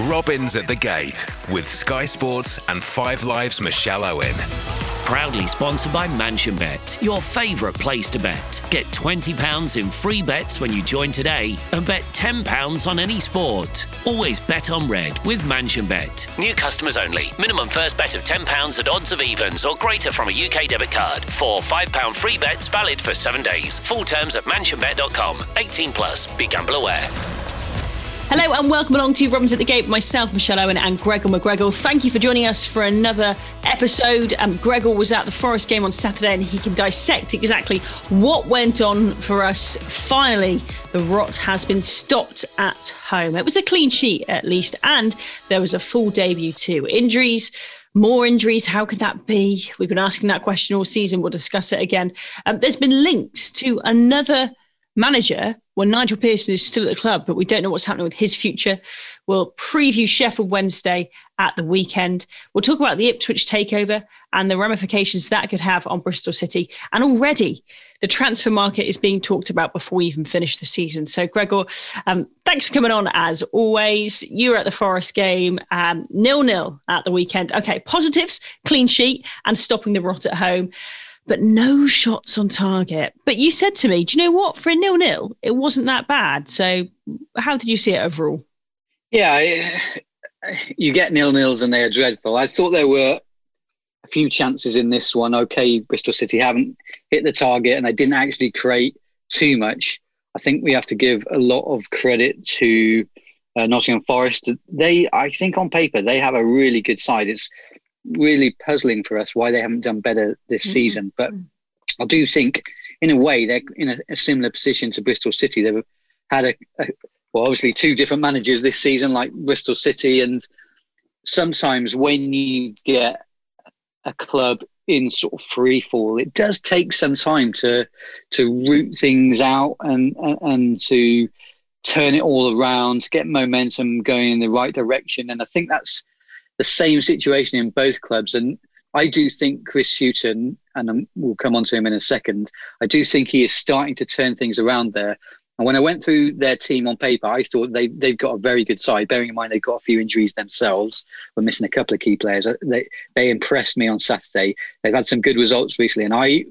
Robins at the Gate with Sky Sports and Five Live's Michelle Owen. Proudly sponsored by Mansion Bet, your favourite place to bet. Get £20 in free bets when you join today and bet £10 on any sport. Always bet on red with Mansion Bet. New customers only. Minimum first bet of £10 at odds of evens or greater from a UK debit card. Four £5 free bets valid for seven days. Full terms at mansionbet.com. 18 plus. Begambler aware. Hello and welcome along to Robins at the Gate. Myself, Michelle Owen, and Gregor McGregor. Thank you for joining us for another episode. Um, Gregor was at the Forest game on Saturday, and he can dissect exactly what went on for us. Finally, the rot has been stopped at home. It was a clean sheet, at least, and there was a full debut too. Injuries. More injuries, how could that be? We've been asking that question all season. We'll discuss it again. Um, there's been links to another manager when Nigel Pearson is still at the club, but we don't know what's happening with his future. We'll preview Sheffield Wednesday at the weekend. We'll talk about the Ipswich takeover and the ramifications that could have on Bristol City. And already the transfer market is being talked about before we even finish the season. So, Gregor, um, thanks for coming on as always. You were at the Forest game, um, nil nil at the weekend. Okay, positives, clean sheet, and stopping the rot at home but no shots on target. But you said to me, do you know what? For a nil nil, it wasn't that bad. So, how did you see it overall? Yeah, you get nil nils and they are dreadful. I thought there were a few chances in this one. Okay, Bristol City haven't hit the target and they didn't actually create too much. I think we have to give a lot of credit to uh, Nottingham Forest. They, I think, on paper, they have a really good side. It's really puzzling for us why they haven't done better this mm-hmm. season. But I do think, in a way, they're in a, a similar position to Bristol City. They've had a, a, well, obviously, two different managers this season, like Bristol City, and sometimes when you get a club in sort of free fall, it does take some time to to root things out and and, and to turn it all around, get momentum going in the right direction. And I think that's the same situation in both clubs. And I do think Chris Hughton, and we'll come on to him in a second, I do think he is starting to turn things around there. And when I went through their team on paper, I thought they, they've got a very good side, bearing in mind they've got a few injuries themselves. We're missing a couple of key players. Uh, they, they impressed me on Saturday. They've had some good results recently, and I,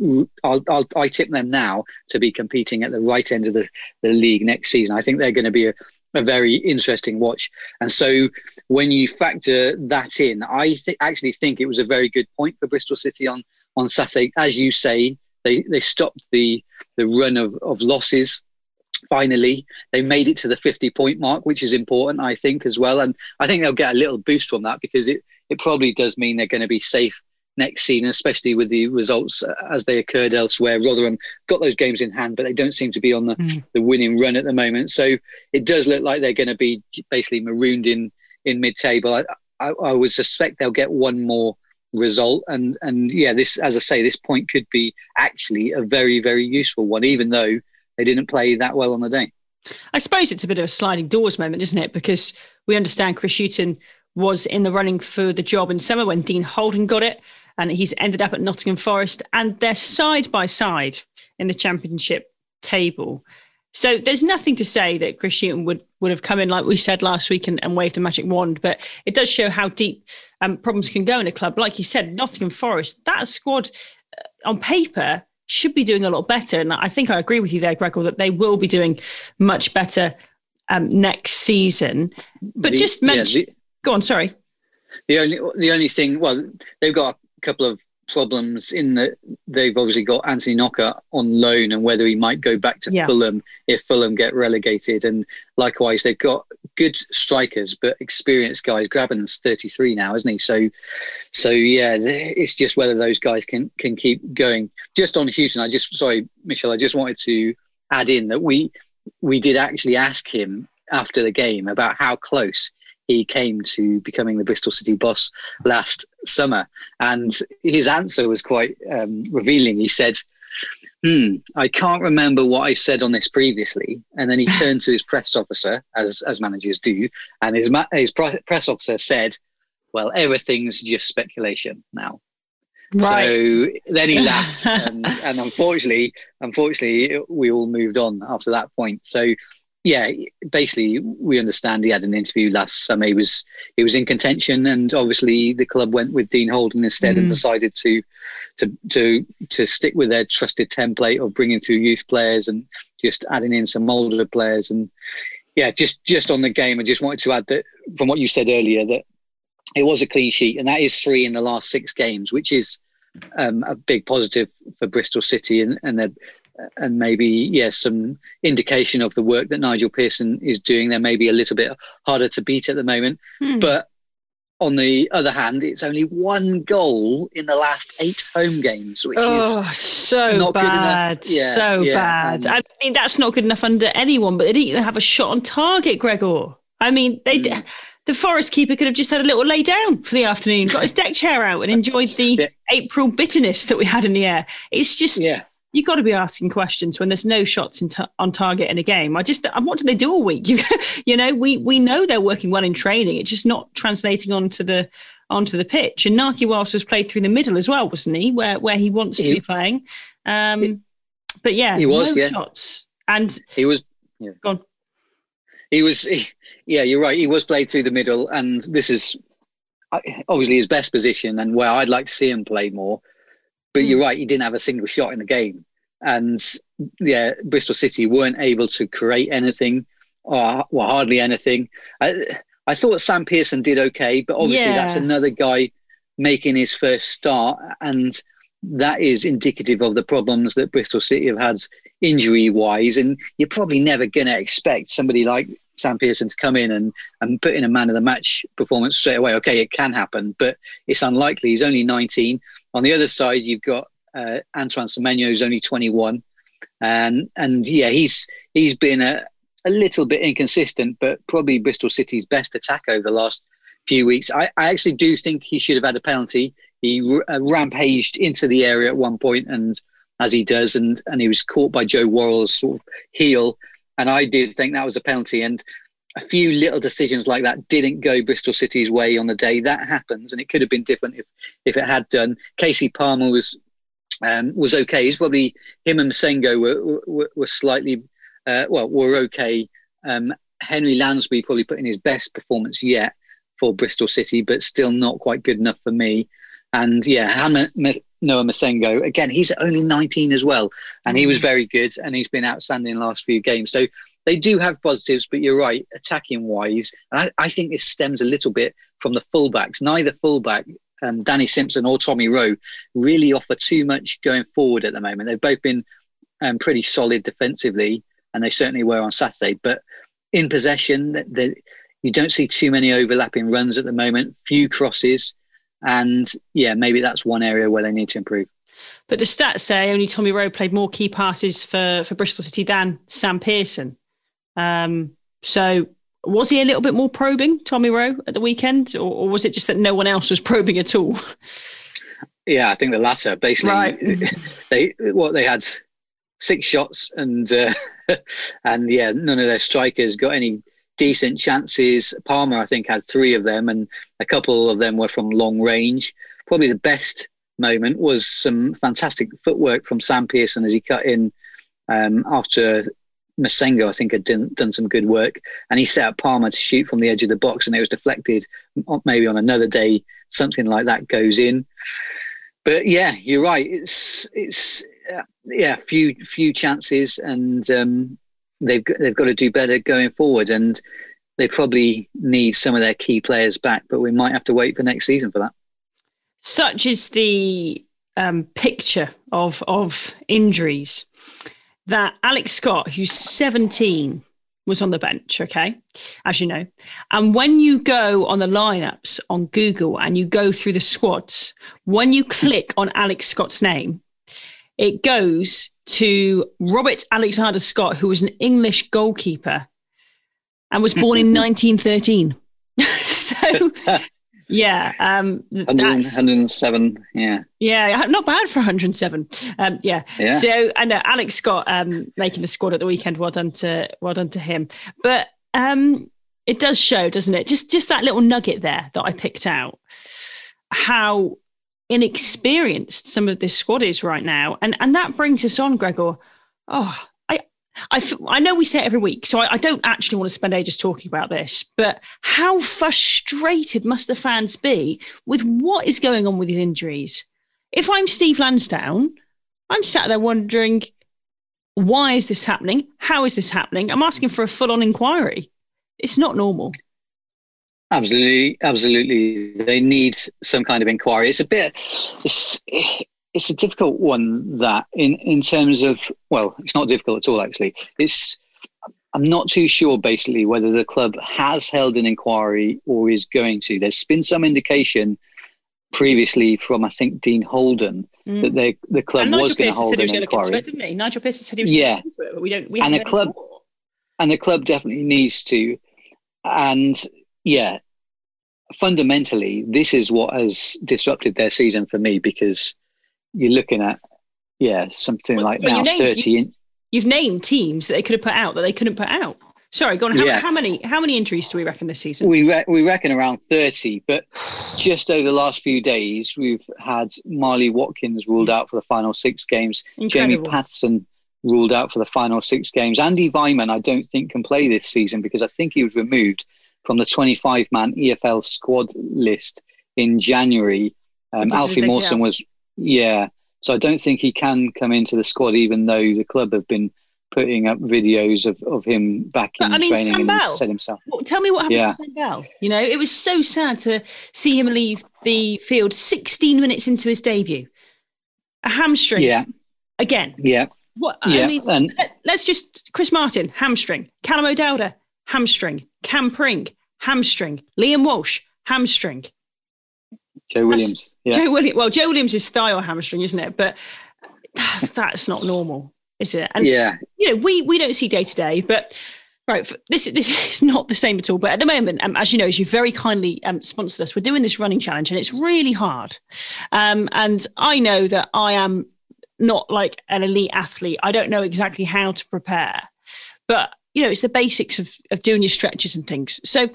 I'll, I'll, I tip them now to be competing at the right end of the, the league next season. I think they're going to be a, a very interesting watch. And so when you factor that in, I th- actually think it was a very good point for Bristol City on, on Saturday. As you say, they, they stopped the, the run of, of losses. Finally, they made it to the 50 point mark, which is important, I think, as well. And I think they'll get a little boost from that because it, it probably does mean they're going to be safe next season, especially with the results as they occurred elsewhere. Rotherham got those games in hand, but they don't seem to be on the, mm. the winning run at the moment. So it does look like they're going to be basically marooned in in mid table. I, I, I, would suspect they'll get one more result, and and yeah, this as I say, this point could be actually a very very useful one, even though they didn't play that well on the day. I suppose it's a bit of a sliding doors moment, isn't it? Because we understand Chris Hughton was in the running for the job in summer when Dean Holden got it and he's ended up at Nottingham Forest, and they're side by side in the championship table. So there's nothing to say that Chris Hughton would would have come in like we said last week and, and waved the magic wand, but it does show how deep um, problems can go in a club. Like you said, Nottingham Forest, that squad uh, on paper should be doing a lot better, and I think I agree with you there, Gregor, that they will be doing much better um, next season. But the, just mention, yeah, go on, sorry. The only the only thing, well, they've got a couple of problems in that they've obviously got Anthony Knockaert on loan and whether he might go back to yeah. Fulham if Fulham get relegated. And likewise, they've got good strikers, but experienced guys. Grabban's 33 now, isn't he? So, so yeah, it's just whether those guys can can keep going. Just on Hughton, I just sorry, Michelle, I just wanted to add in that we we did actually ask him after the game about how close he came to becoming the Bristol City boss last summer. And his answer was quite um, revealing. He said, Hmm, I can't remember what I've said on this previously. And then he turned to his press officer, as, as managers do, and his, ma- his press officer said, Well, everything's just speculation now. Right. So then he laughed, and, and unfortunately, unfortunately, we all moved on after that point. So yeah, basically, we understand he had an interview last summer. He was he was in contention, and obviously the club went with Dean Holden instead, mm. and decided to to to to stick with their trusted template of bringing through youth players and just adding in some older players. And yeah, just just on the game, I just wanted to add that from what you said earlier that it was a clean sheet, and that is three in the last six games, which is um, a big positive for Bristol City, and and they're and maybe yes, some indication of the work that Nigel Pearson is doing. They're maybe a little bit harder to beat at the moment, hmm. but on the other hand, it's only one goal in the last eight home games, which oh, is so bad, yeah, so yeah, bad. I mean, that's not good enough under anyone. But they didn't even have a shot on target, Gregor. I mean, they. Mm. The forest keeper could have just had a little lay down for the afternoon, got his deck chair out, and enjoyed the yeah. April bitterness that we had in the air. It's just, yeah you've got to be asking questions when there's no shots on target in a game. I just, what do they do all week? You, you know, we we know they're working well in training. It's just not translating onto the onto the pitch. And Narky-Waters was played through the middle as well, wasn't he? Where where he wants he, to be playing. Um, he, but yeah, he was no yeah. shots, and he was. Yeah. Gone. He was. He, yeah, you're right. He was played through the middle, and this is obviously his best position and where I'd like to see him play more. But mm. you're right, he didn't have a single shot in the game. And yeah, Bristol City weren't able to create anything or well, hardly anything. I, I thought Sam Pearson did okay, but obviously yeah. that's another guy making his first start. And that is indicative of the problems that Bristol City have had injury wise. And you're probably never going to expect somebody like Sam Pearson to come in and, and put in a man of the match performance straight away. Okay, it can happen, but it's unlikely. He's only 19. On the other side, you've got uh, Antoine Semenyo who's only 21, and and yeah, he's he's been a, a little bit inconsistent, but probably Bristol City's best attack over the last few weeks. I, I actually do think he should have had a penalty. He uh, rampaged into the area at one point, and as he does, and and he was caught by Joe Worrall's sort of heel, and I did think that was a penalty. And a few little decisions like that didn't go Bristol City's way on the day. That happens, and it could have been different if if it had done. Casey Palmer was um, was okay. He's probably him and Massengo were were, were slightly uh, well were okay. Um, Henry Lansbury probably put in his best performance yet for Bristol City, but still not quite good enough for me. And yeah, Hammer, Noah Massengo again. He's only 19 as well, and he was mm. very good, and he's been outstanding in the last few games. So they do have positives, but you're right, attacking wise, and I, I think this stems a little bit from the fullbacks. Neither fullback um, Danny Simpson or Tommy Rowe really offer too much going forward at the moment. They've both been um, pretty solid defensively, and they certainly were on Saturday. But in possession, they, you don't see too many overlapping runs at the moment, few crosses, and yeah, maybe that's one area where they need to improve. But the stats say only Tommy Rowe played more key passes for, for Bristol City than Sam Pearson. Um, so was he a little bit more probing, Tommy Rowe, at the weekend, or, or, was it just that no one else was probing at all? Yeah, I think the latter. Basically, right. they what they had six shots, and uh, and yeah, none of their strikers got any decent chances. Palmer, I think, had three of them, and a couple of them were from long range. Probably the best moment was some fantastic footwork from Sam Pearson as he cut in um, after Massengo, I think, had done, done some good work, and he set up Palmer to shoot from the edge of the box, and it was deflected. Maybe on another day, something like that goes in. But yeah, you're right. It's it's uh, yeah, few few chances, and um, they've they've got to do better going forward, and they probably need some of their key players back. But we might have to wait for next season for that. Such is the um, picture of of injuries that Alex Scott, who's 17, was on the bench, okay, as you know. And when you go on the lineups on Google and you go through the squads, when you click on Alex Scott's name, it goes to Robert Alexander Scott, who was an English goalkeeper and was born in 1913. so yeah, um, 107. Yeah, yeah, not bad for 107. Um, yeah. yeah. So I know Alex Scott um, making the squad at the weekend. Well done to well done to him. But um, it does show, doesn't it? Just just that little nugget there that I picked out. How inexperienced some of this squad is right now, and and that brings us on, Gregor. Oh, I f- I know we say it every week, so I, I, don't actually want to spend ages talking about this, but how frustrated must the fans be with what is going on with his injuries? If I'm Steve Lansdown, I'm sat there wondering, why is this happening? How is this happening? I'm asking for a full on inquiry. It's not normal. Absolutely, absolutely. They need some kind of inquiry. It's a bit, it's, it's a difficult one that in in terms of well, it's not difficult at all. Actually, it's I'm not too sure basically whether the club has held an inquiry or is going to. There's been some indication previously from I think Dean Holden mm. that they, the club was going to hold an inquiry. It, didn't he? Nigel Pearson said he was yeah. It, but we don't. We and the club and the club definitely needs to. And yeah, fundamentally, this is what has disrupted their season for me because you're looking at yeah something well, like well, now named, 30 you, you've named teams that they could have put out that they couldn't put out. Sorry go on. How, yes. how many how many injuries do we reckon this season? We re- we reckon around 30 but just over the last few days we've had marley watkins ruled out for the final six games. Incredible. jamie patterson ruled out for the final six games. Andy Weimann, i don't think can play this season because i think he was removed from the 25 man efl squad list in january. Um, alfie mawson was yeah. So I don't think he can come into the squad, even though the club have been putting up videos of, of him back in I mean, training Sam and Bell, said himself. Well, tell me what happened yeah. to Sam Bell. You know, it was so sad to see him leave the field 16 minutes into his debut. A hamstring. Yeah. Again. Yeah. What yeah. I mean, and, let, us just Chris Martin, hamstring. Callum O'Dowda, hamstring. Cam Pring, hamstring. Liam Walsh, hamstring. Joe Williams. Yeah. Joe Williams. Well, Joe Williams is thigh or hamstring, isn't it? But that's not normal, is it? And yeah. You know, we we don't see day to day, but right, this this is not the same at all. But at the moment, um, as you know, as you very kindly um, sponsored us, we're doing this running challenge, and it's really hard. Um, and I know that I am not like an elite athlete. I don't know exactly how to prepare, but you know, it's the basics of of doing your stretches and things. So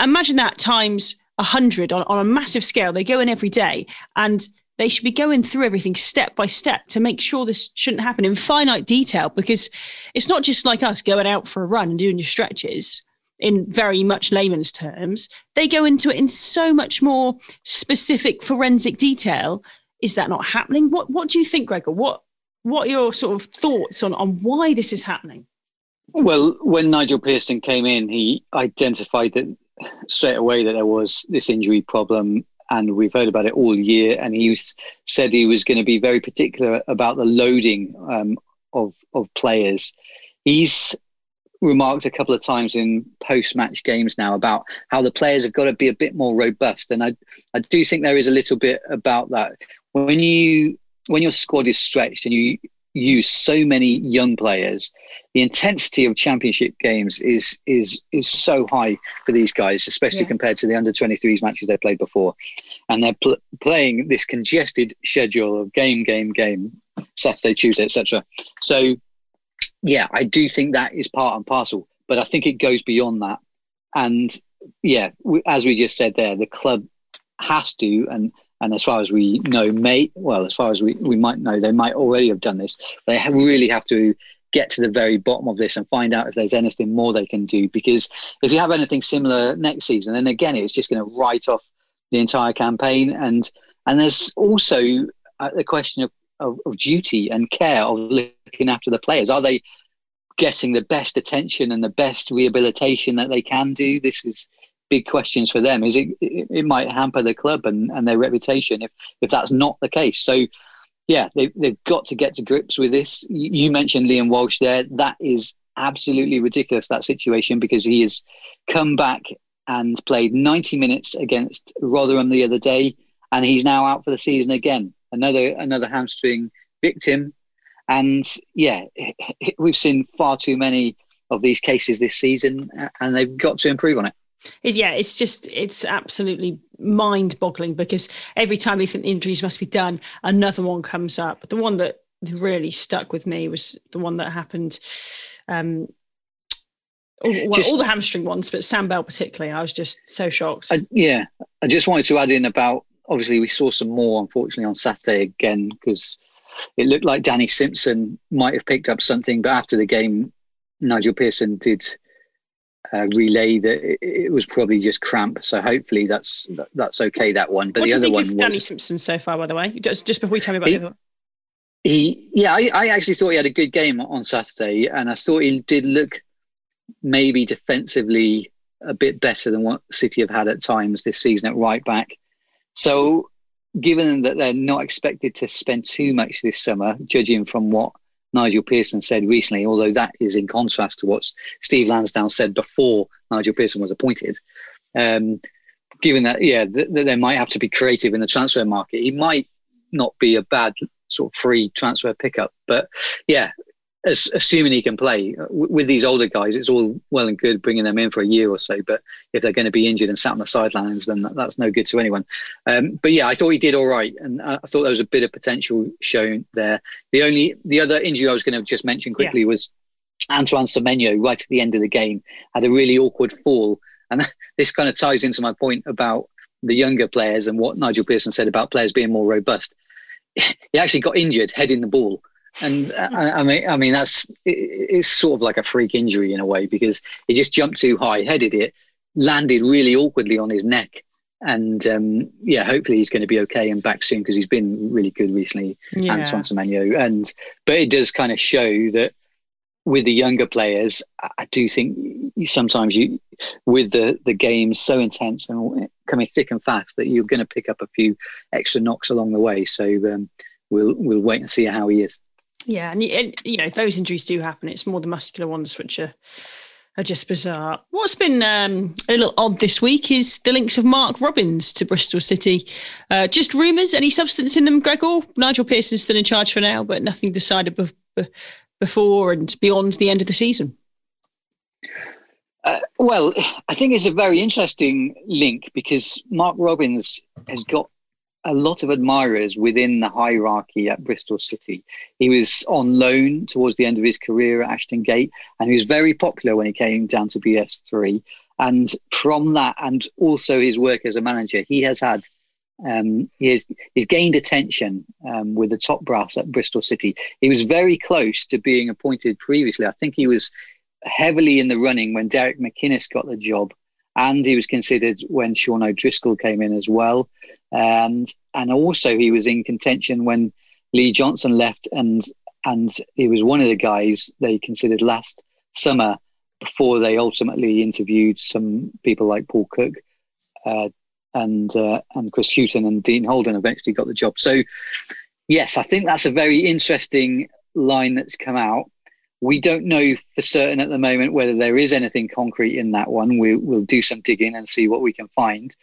imagine that times 100 on, on a massive scale. They go in every day and they should be going through everything step by step to make sure this shouldn't happen in finite detail because it's not just like us going out for a run and doing your stretches in very much layman's terms. They go into it in so much more specific forensic detail. Is that not happening? What What do you think, Gregor? What What are your sort of thoughts on on why this is happening? Well, when Nigel Pearson came in, he identified that straight away that there was this injury problem and we've heard about it all year. And he said he was going to be very particular about the loading um, of of players. He's remarked a couple of times in post-match games now about how the players have got to be a bit more robust, and I I do think there is a little bit about that when you when your squad is stretched and you use so many young players. The intensity of championship games is is is so high for these guys, especially yeah. compared to the under 23s matches they played before, and they're pl- playing this congested schedule of game, game, game, Saturday, Tuesday, etc. So, yeah, I do think that is part and parcel, but I think it goes beyond that. And yeah, we, as we just said there, the club has to and and as far as we know, may well, as far as we, we might know, they might already have done this. They have, really have to get to the very bottom of this and find out if there's anything more they can do. Because if you have anything similar next season, then again, it's just going to write off the entire campaign. And and there's also uh, the question of, of, of duty and care of looking after the players. Are they getting the best attention and the best rehabilitation that they can do? This is big questions for them. Is it, it, might hamper the club and, and their reputation if if that's not the case. So yeah, they, they've got to get to grips with this. You mentioned Liam Walsh there. That is absolutely ridiculous, that situation, because he has come back and played 90 minutes against Rotherham the other day, and he's now out for the season again. Another another hamstring victim. And yeah, we've seen far too many of these cases this season, and they've got to improve on it is yeah it's just it's absolutely mind boggling because every time we think the injuries must be done another one comes up. The one that really stuck with me was the one that happened um well, just, all the hamstring ones but sam bell particularly i was just so shocked. I, yeah i just wanted to add in about obviously we saw some more unfortunately on saturday again because it looked like danny simpson might have picked up something but after the game Nigel Pearson did uh, relay that it, it, was probably just cramp. So hopefully that's that, that's okay that one. But what the other one was Danny Simpson so far. By the way, just just before you tell me about he, the other one. He yeah, I, I actually thought he had a good game on Saturday, and I thought he did look maybe defensively a bit better than what City have had at times this season at right back. So, given that they're not expected to spend too much this summer, judging from what Nigel Pearson said recently, although that is in contrast to what Steve Lansdown said before Nigel Pearson was appointed. Um, given that, yeah, that they might have to be creative in the transfer market, he might not be a bad sort of free transfer pickup. But yeah, assuming he can play with these older guys, it's all well and good bringing them in for a year or so. But if they're going to be injured and sat on the sidelines, then that, that's no good to anyone. Um, but yeah, I thought he did all right, and I thought there was a bit of potential shown there. The only the other injury I was going to just mention quickly yeah. was Antoine Semenyo right at the end of the game had a really awkward fall, and this kind of ties into my point about the younger players and what Nigel Pearson said about players being more robust. He actually got injured heading the ball and uh, I, I, mean, I mean that's it, it's sort of like a freak injury in a way because he just jumped too high, headed it, landed really awkwardly on his neck, and um, yeah, hopefully he's going to be okay and back soon because he's been really good recently, yeah. Antoine Semenyo. And but it does kind of show that with the younger players, I do think sometimes you, with the the game so intense and coming thick and fast, that you're going to pick up a few extra knocks along the way. So um, we'll we'll wait and see how he is. Yeah, and, and you know those injuries do happen. It's more the muscular ones which are are just bizarre. What's been um, a little odd this week is the links of Mark Robins to Bristol City. Uh, just rumours, any substance in them, Gregor? Nigel Pearson's still in charge for now, but nothing decided be- before and beyond the end of the season. Uh, well, I think it's a very interesting link because Mark Robins has got a lot of admirers within the hierarchy at Bristol City. He was on loan towards the end of his career at Ashton Gate, and he was very popular when he came down to BS3. And from that, and also his work as a manager, he has had um, he has he's gained attention um, with the top brass at Bristol City. He was very close to being appointed previously. I think he was heavily in the running when Derek McInnes got the job and he was considered when Sean O'Driscoll came in as well, and and also he was in contention when Lee Johnson left, and and he was one of the guys they considered last summer before they ultimately interviewed some people like Paul Cook. Uh, and uh, and Chris Hughton and Dean Holden eventually got the job. So, yes, I think that's a very interesting line that's come out. We don't know for certain at the moment whether there is anything concrete in that one. We, will do some digging and see what we can find.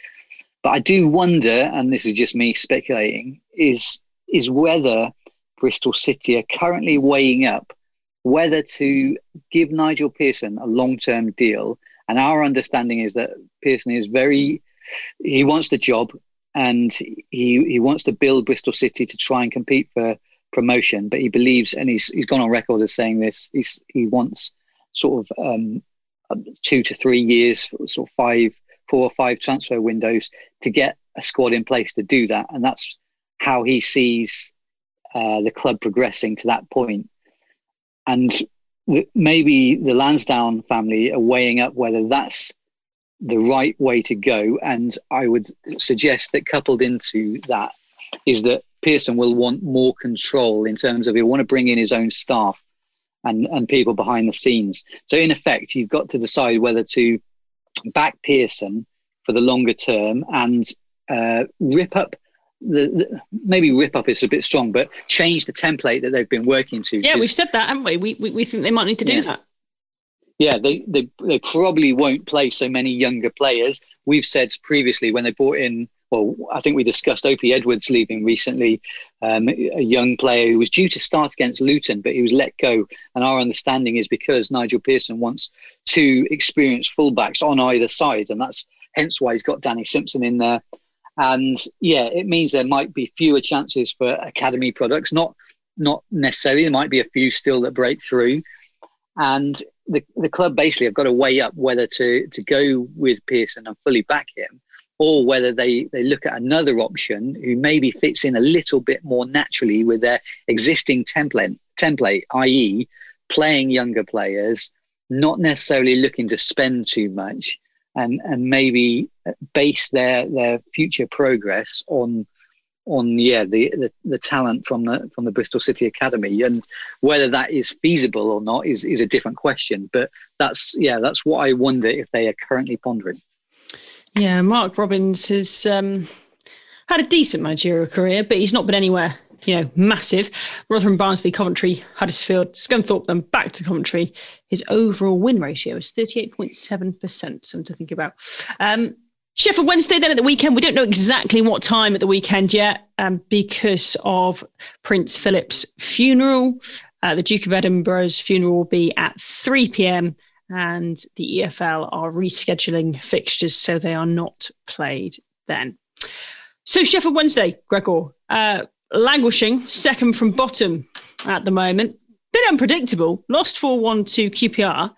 But I do wonder, and this is just me speculating, is is whether Bristol City are currently weighing up whether to give Nigel Pearson a long term deal. And our understanding is that Pearson is very, he wants the job and he, he wants to build Bristol City to try and compete for promotion, but he believes, and he's he's gone on record as saying this. He's he wants sort of um, two to three years, sort of five, four or five transfer windows to get a squad in place to do that, and that's how he sees uh, the club progressing to that point. And maybe the Lansdown family are weighing up whether that's the right way to go. And I would suggest that coupled into that is that Pearson will want more control in terms of he'll want to bring in his own staff and, and people behind the scenes. So in effect, you've got to decide whether to back Pearson for the longer term and uh, rip up the, the, maybe rip up is a bit strong, but change the template that they've been working to. Yeah, we've said that, haven't we? We we, we think they might need to do yeah. that. Yeah, they, they they probably won't play so many younger players. We've said previously when they brought in well, I think we discussed Opi Edwards leaving recently, um, a young player who was due to start against Luton, but he was let go. And our understanding is because Nigel Pearson wants two experienced fullbacks on either side, and that's hence why he's got Danny Simpson in there. And yeah, it means there might be fewer chances for academy products. Not not necessarily. There might be a few still that break through. And the, the club basically have got to weigh up whether to to go with Pearson and fully back him or whether they, they look at another option who maybe fits in a little bit more naturally with their existing template, template, i.e., playing younger players not necessarily looking to spend too much, and and maybe base their their future progress on on yeah the, the, the talent from the from the Bristol City Academy and whether that is feasible or not is is a different question but that's yeah that's what I wonder if they are currently pondering yeah Mark Robins has um, had a decent managerial career but he's not been anywhere you know massive Rotherham Barnsley Coventry Huddersfield Scunthorpe then back to Coventry his overall win ratio is 38.7% something to think about um, Sheffield Wednesday then at the weekend. We don't know exactly what time at the weekend yet um, because of Prince Philip's funeral. Uh, the Duke of Edinburgh's funeral will be at 3 p.m. and the EFL are rescheduling fixtures so they are not played then. So Sheffield Wednesday, Gregor, uh, languishing second from bottom at the moment. Bit unpredictable. Lost 4 1 to QPR.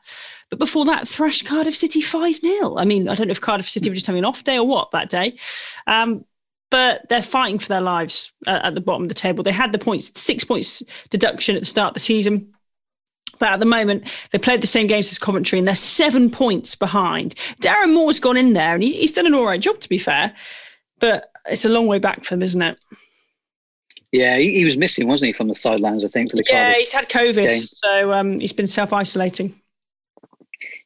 But before that, thrashed Cardiff City 5 0. I mean, I don't know if Cardiff City were just having an off day or what that day. Um, but they're fighting for their lives uh, at the bottom of the table. They had the points, six points deduction at the start of the season. But at the moment, they played the same games as Coventry and they're seven points behind. Darren Moore's gone in there and he, he's done an all right job, to be fair. But it's a long way back for them, isn't it? Yeah, he, he was missing, wasn't he, from the sidelines, I think, for the Yeah, Cardiff he's had COVID. game. So um, he's been self isolating.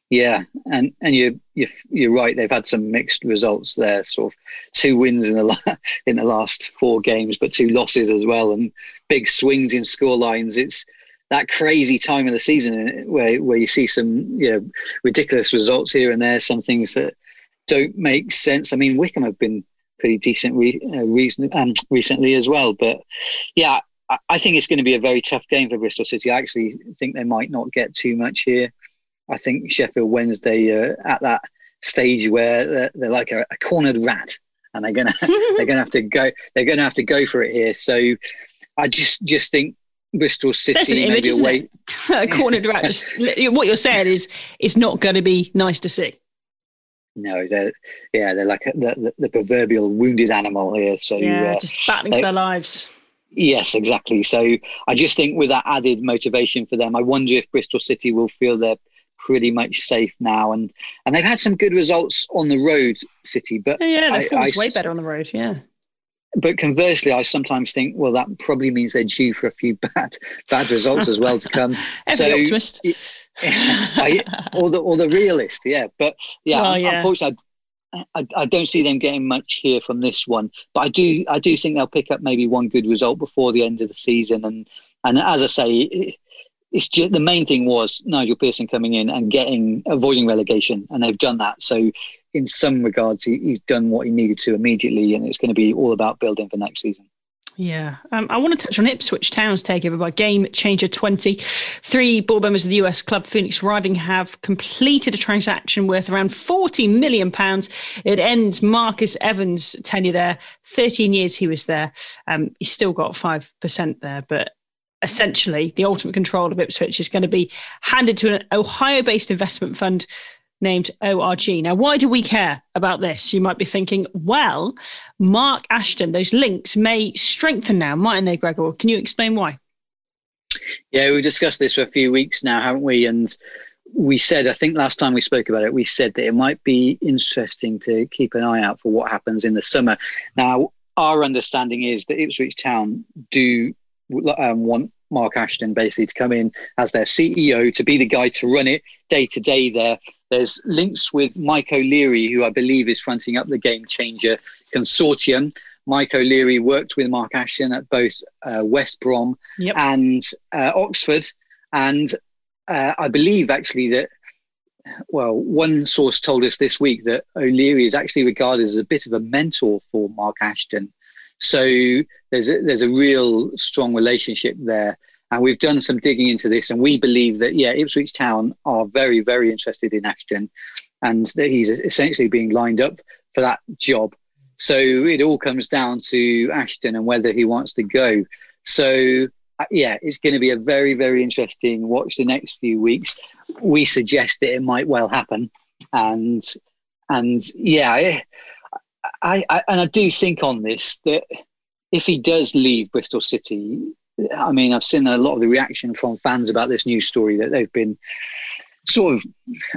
Yeah, and and you you you're right. They've had some mixed results there. Sort of two wins in the la- in the last four games, but two losses as well, and big swings in score lines. It's that crazy time of the season where where you see some you know ridiculous results here and there. Some things that don't make sense. I mean, Wycombe have been pretty decent re- uh, reason, um, recently as well, but yeah. I- I think it's going to be a very tough game for Bristol City. I actually think they might not get too much here. I think Sheffield Wednesday uh, at that stage where they're, they're like a, a, cornered rat, and they're gonna they're gonna have to go they're gonna have to go for it here. So I just just think Bristol City That's an image, isn't it? a cornered rat. Just what you're saying is it's not going to be nice to see. No, they're yeah they're like a, the, the proverbial wounded animal here. So yeah, uh, just battling they, for their lives. Yes, exactly. So I just think with that added motivation for them, I wonder if Bristol City will feel they're pretty much safe now, and and they've had some good results on the road, City. But yeah, yeah their form's way better on the road. Yeah. But conversely, I sometimes think, well, that probably means they're due for a few bad bad results as well to come. Every so, optimist. Or the or the realist, yeah. But yeah, well, yeah. unfortunately, I, I, don't see them getting much here from this one, but I do I do think they'll pick up maybe one good result before the end of the season. And and as I say, it's just, the main thing was Nigel Pearson coming in and getting avoiding relegation, and they've done that. So in some regards, he, he's done what he needed to immediately, and it's going to be all about building for next season. Yeah, um, I want to touch on Ipswich Town's takeover by Game Changer 20. Three board members of the US club Phoenix Rising have completed a transaction worth around 40 million pounds. It ends Marcus Evans' tenure there. 13 years he was there. Um, he's still got 5% there, but essentially the ultimate control of Ipswich is going to be handed to an Ohio based investment fund named ORG. Now, why do we care about this? You might be thinking, well, Mark Ashton, those links may strengthen now, mightn't they, Gregor? Can you explain why? Yeah, we've discussed this for a few weeks now, haven't we? And we said, I think last time we spoke about it, we said that it might be interesting to keep an eye out for what happens in the summer. Now, our understanding is that Ipswich Town do um, want Mark Ashton basically to come in as their CEO to be the guy to run it day to day there. There's links with Mike O'Leary, who I believe is fronting up the Game Changer consortium. Mike O'Leary worked with Mark Ashton at both uh, West Brom yep. and uh, Oxford. And uh, I believe actually that, well, one source told us this week that O'Leary is actually regarded as a bit of a mentor for Mark Ashton. So there's a, there's a real strong relationship there. And we've done some digging into this, and we believe that yeah, Ipswich Town are very very interested in Ashton, and that he's essentially being lined up for that job. So it all comes down to Ashton and whether he wants to go. So uh, yeah, it's going to be a very very interesting watch the next few weeks. We suggest that it might well happen, and and yeah, I, I, and I do think on this that if he does leave Bristol City, I mean, I've seen a lot of the reaction from fans about this news story that they've been sort of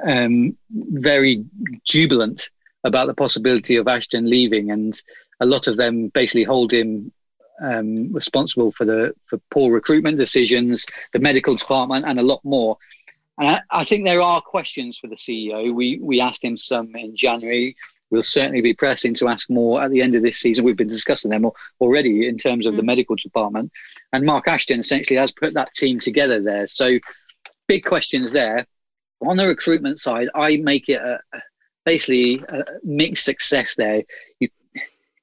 um, very jubilant about the possibility of Ashton leaving, and a lot of them basically hold him um, responsible for the for poor recruitment decisions, the medical department, and a lot more. And I, I, think there are questions for the CEO. We we asked him some in January. We'll certainly be pressing to ask more at the end of this season. We've been discussing them already in terms of mm. the medical department. And Mark Ashton essentially has put that team together there. So big questions there. On the recruitment side, I make it a, basically a mixed success there. You,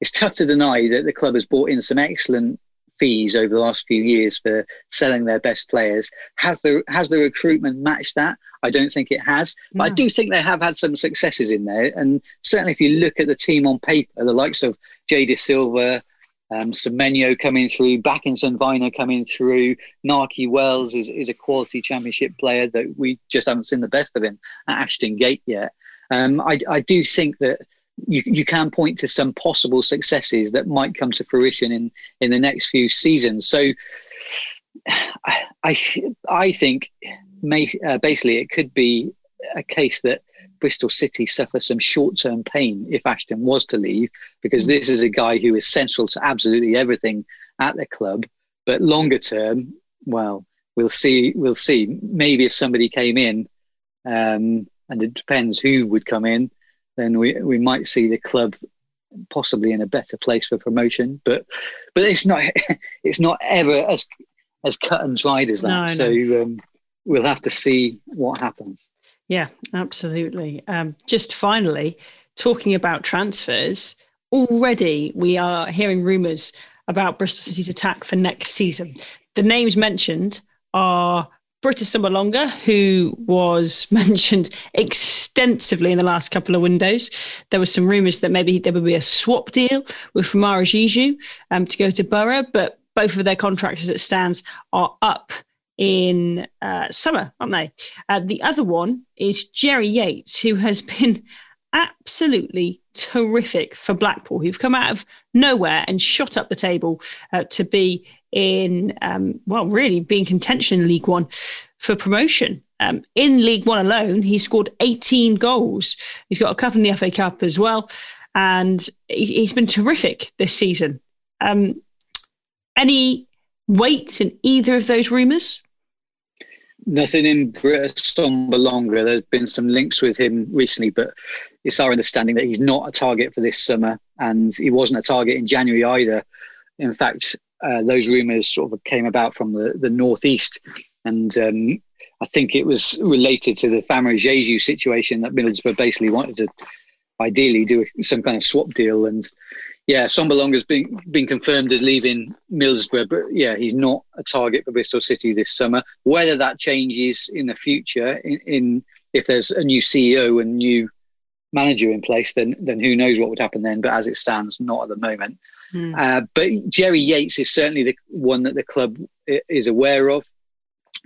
it's tough to deny that the club has brought in some excellent fees over the last few years for selling their best players. Has the has the recruitment matched that? I don't think it has, but I do think they have had some successes in there. And certainly, if you look at the team on paper, the likes of Jay Dasilva, um, Semenyo coming through, Bakinson Vyner coming through, Nahki Wells is, is a quality championship player that we just haven't seen the best of him at Ashton Gate yet. Um, I, I do think that you, you can point to some possible successes that might come to fruition in, in the next few seasons. So I, I, I think may, uh, basically it could be a case that Bristol City suffer some short term pain if Ashton was to leave, because mm. this is a guy who is central to absolutely everything at the club. But longer term, well, we'll see. We'll see. Maybe if somebody came in, um, and it depends who would come in, then we we might see the club possibly in a better place for promotion. But but it's not it's not ever as as cut and dried as that. No, so um, we'll have to see what happens. Yeah, absolutely. Um, just finally, talking about transfers, already we are hearing rumours about Bristol City's attack for next season. The names mentioned are Britt Assombalonga, who was mentioned extensively in the last couple of windows. There were some rumours that maybe there would be a swap deal with Famara Diédhiou um, to go to Boro, but both of their contracts as it stands are up in uh, summer, aren't they? Uh, the other one is Jerry Yates, who has been absolutely terrific for Blackpool, who've come out of nowhere and shot up the table uh, to be in, um, well, really being contention in League One for promotion. Um, in League One alone, he scored 18 goals. He's got a couple in the FA Cup as well. And he, has been terrific this season. Um, any weight in either of those rumours? Nothing in Assombalonga. There's been some links with him recently, but it's our understanding that he's not a target for this summer, and he wasn't a target in January either. In fact, uh, those rumours sort of came about from the, the northeast, and um, I think it was related to the Famara Diédhiou situation that Middlesbrough basically wanted to ideally do some kind of swap deal, and yeah, Assombalonga has been been confirmed as leaving Middlesbrough, but yeah, he's not a target for Bristol City this summer. Whether that changes in the future, in, in if there's a new CEO and new manager in place, then then who knows what would happen then? But as it stands, not at the moment. Mm. Uh, but Jerry Yates is certainly the one that the club is aware of,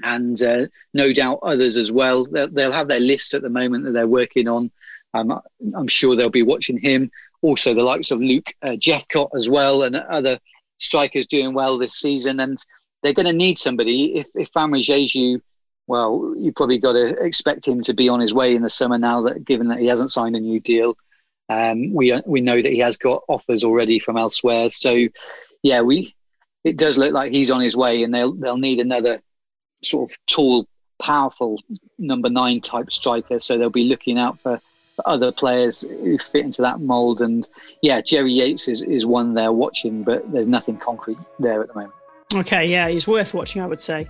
and uh, no doubt others as well. They'll, they'll, have their lists at the moment that they're working on. Um, I'm sure they'll be watching him also the likes of Luke uh, Jephcott as well and other strikers doing well this season. And they're going to need somebody. If, if Famara Diédhiou, well, you probably got to expect him to be on his way in the summer now that given that he hasn't signed a new deal. Um, we we know that he has got offers already from elsewhere. So, yeah, we it does look like he's on his way, and they'll they'll need another sort of tall, powerful number nine type striker. So they'll be looking out for other players who fit into that mould. And yeah, Jerry Yates is, is one they're watching, but there's nothing concrete there at the moment. Okay, yeah, he's worth watching, I would say,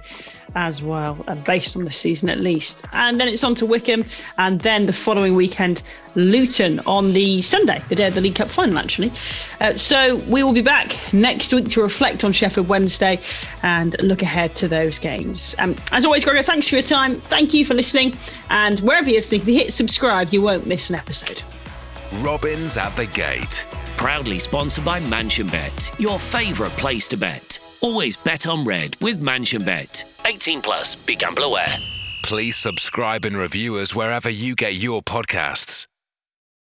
as well, uh, based on the season at least. And then it's on to Wycombe, and then the following weekend, Luton on the Sunday, the day of the League Cup final, actually. Uh, so we will be back next week to reflect on Sheffield Wednesday and look ahead to those games. Um, as always, Gregor, thanks for your time. Thank you for listening. And wherever you're listening, if you hit subscribe, you won't miss an episode. Robins at the Gate. Proudly sponsored by Mansion Bet, your favourite place to bet. Always bet on red with Mansion Bet. 18 plus. Be gamble aware. Please subscribe and review us wherever you get your podcasts.